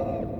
Bye.